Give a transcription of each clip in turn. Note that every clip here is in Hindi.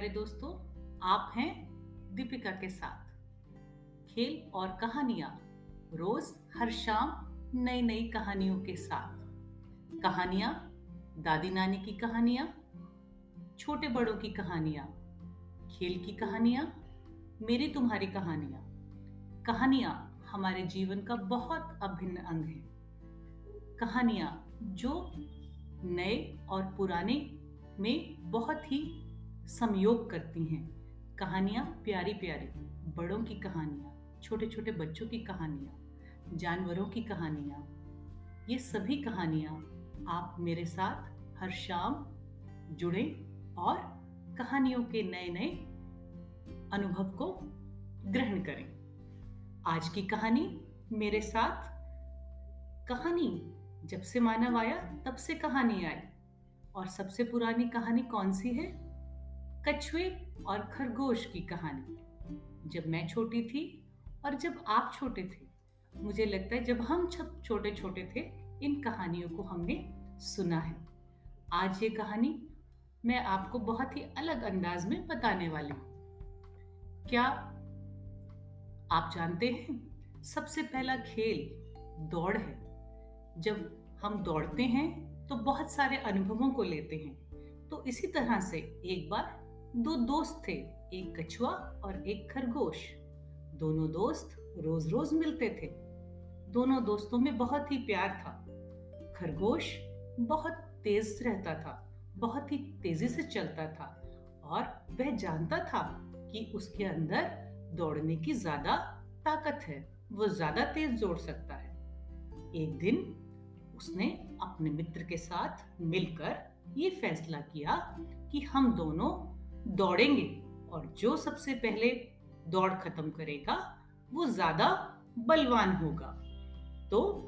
प्यारे दोस्तों, आप हैं दीपिका के साथ। खेल और कहानियाँ रोज हर शाम नई नई कहानियों के साथ। कहानियाँ दादी नानी की कहानियाँ छोटे बड़ों की कहानियाँ, खेल की कहानियाँ, मेरी तुम्हारी कहानियाँ। कहानियाँ हमारे जीवन का बहुत अभिन्न अंग है। कहानियाँ जो नए और पुराने में बहुत ही संयोग करती हैं। कहानियाँ प्यारी प्यारी, बड़ों की कहानियाँ छोटे छोटे बच्चों की कहानियाँ, जानवरों की कहानियाँ। ये सभी कहानियाँ आप मेरे साथ हर शाम जुड़े और कहानियों के नए नए अनुभव को ग्रहण करें। आज की कहानी मेरे साथ। कहानी, जब से मानव आया, तब से कहानी आई। और सबसे पुरानी कहानी कौन सी है? कछुए और खरगोश की कहानी। जब मैं छोटी थी और जब आप छोटे थे, मुझे लगता है जब हम छोटे छोटे थे, इन कहानियों को हमने सुना है। आज ये कहानी मैं आपको बहुत ही अलग अंदाज में बताने वाली हूँ। क्या आप जानते हैं, सबसे पहला खेल दौड़ है। जब हम दौड़ते हैं तो बहुत सारे अनुभवों को लेते हैं। तो इसी तरह से एक बार दो दोस्त थे, एक कछुआ और एक खरगोश। दोनों दोस्त रोज रोज मिलते थे। दोनों दोस्तों में बहुत ही प्यार था। खरगोश बहुत तेज रहता था, बहुत ही तेज़ी से चलता था और वह जानता था कि उसके अंदर दौड़ने की ज़्यादा ताकत है, वो ज़्यादा तेज दौड़ सकता है। एक दिन उसने अपने मित्र के साथ मिलकर ये फैसला किया कि हम दोनों दौड़ेंगे और जो सबसे पहले दौड़ खत्म करेगा, वो ज़्यादा बलवान होगा। तो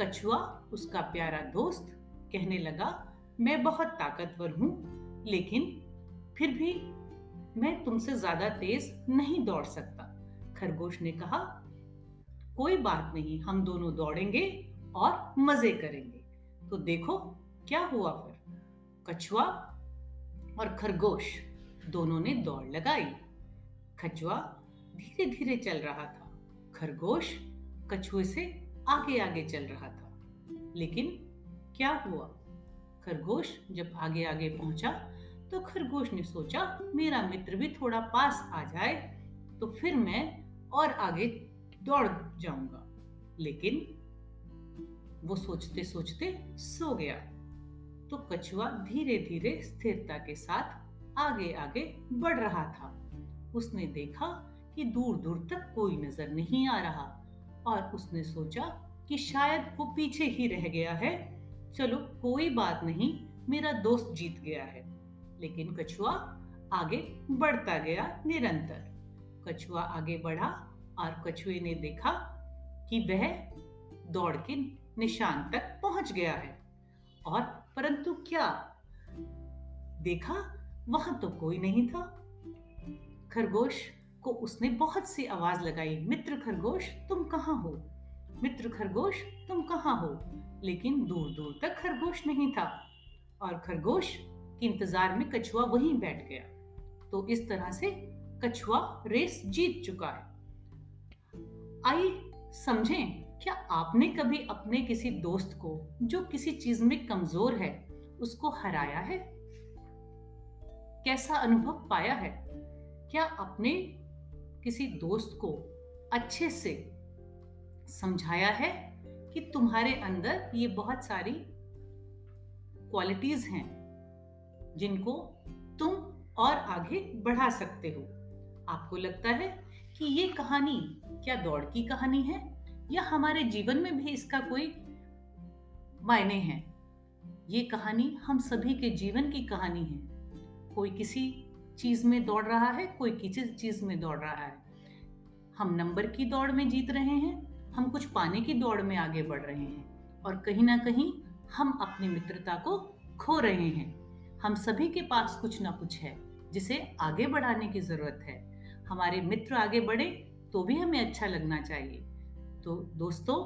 कछुआ, उसका प्यारा दोस्त, कहने लगा, मैं बहुत ताकतवर हूँ, लेकिन फिर भी मैं तुमसे ज़्यादा तेज नहीं दौड़ सकता। खरगोश ने कहा, कोई बात नहीं, हम दोनों दौड़ेंगे और मज़े करेंगे। तो देखो, क्या हुआ फिर? कछुआ और खरगोश दोनों ने दौड़ लगाई। कछुआ धीरे धीरे चल रहा था। खरगोश कछुए से आगे आगे चल रहा था। लेकिन क्या हुआ? खरगोश जब आगे आगे पहुँचा तो खरगोश ने सोचा, मेरा मित्र भी थोड़ा पास आ जाए तो फिर मैं और आगे दौड़ जाऊँगा। लेकिन वो सोचते सोचते सो गया। तो कछुआ धीरे धीरे स्थिरता के साथ आगे आगे बढ़ रहा था। उसने देखा कि दूर दूर तक कोई नज़र नहीं आ रहा और उसने सोचा कि शायद वो पीछे ही रह गया है। चलो, कोई बात नहीं, मेरा दोस्त जीत गया है। लेकिन कछुआ आगे बढ़ता गया निरंतर। कछुआ आगे बढ़ा और कछुए ने देखा कि वह दौड़ के निशान तक पहुँच गया है। और परंतु क्या? देखा वहाँ तो कोई नहीं था। खरगोश को उसने बहुत सी आवाज़ लगाई, मित्र खरगोश, तुम कहाँ हो? मित्र खरगोश, तुम कहाँ हो? लेकिन दूर दूर तक खरगोश नहीं था और खरगोश के इंतज़ार में कछुआ वहीं बैठ गया। तो इस तरह से कछुआ रेस जीत चुका है। आइए समझें, क्या आपने कभी अपने किसी दोस्त को, जो किसी चीज़ में कमज़ोर है, उसको हराया है? कैसा अनुभव पाया है? क्या अपने किसी दोस्त को अच्छे से समझाया है कि तुम्हारे अंदर ये बहुत सारी क्वालिटीज हैं जिनको तुम और आगे बढ़ा सकते हो? आपको लगता है कि ये कहानी क्या दौड़ की कहानी है? या हमारे जीवन में भी इसका कोई मायने है? ये कहानी हम सभी के जीवन की कहानी है। कोई किसी चीज़ में दौड़ रहा है, कोई किसी चीज़ में दौड़ रहा है। हम नंबर की दौड़ में जीत रहे हैं, हम कुछ पाने की दौड़ में आगे बढ़ रहे हैं और कहीं ना कहीं हम अपनी मित्रता को खो रहे हैं। हम सभी के पास कुछ ना कुछ है, जिसे आगे बढ़ाने की ज़रूरत है। हमारे मित्र आगे बढ़े तो भी हमें अच्छा लगना चाहिए। तो दोस्तों,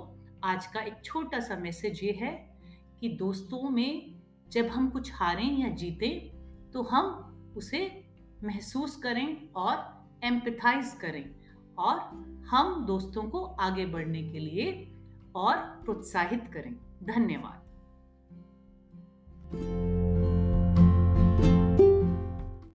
आज का एक छोटा सा मैसेज ये है कि दोस्तों में जब हम कुछ हारें या जीतें तो हम उसे महसूस करें और एम्पथाइज करें और हम दोस्तों को आगे बढ़ने के लिए और प्रोत्साहित करें। धन्यवाद।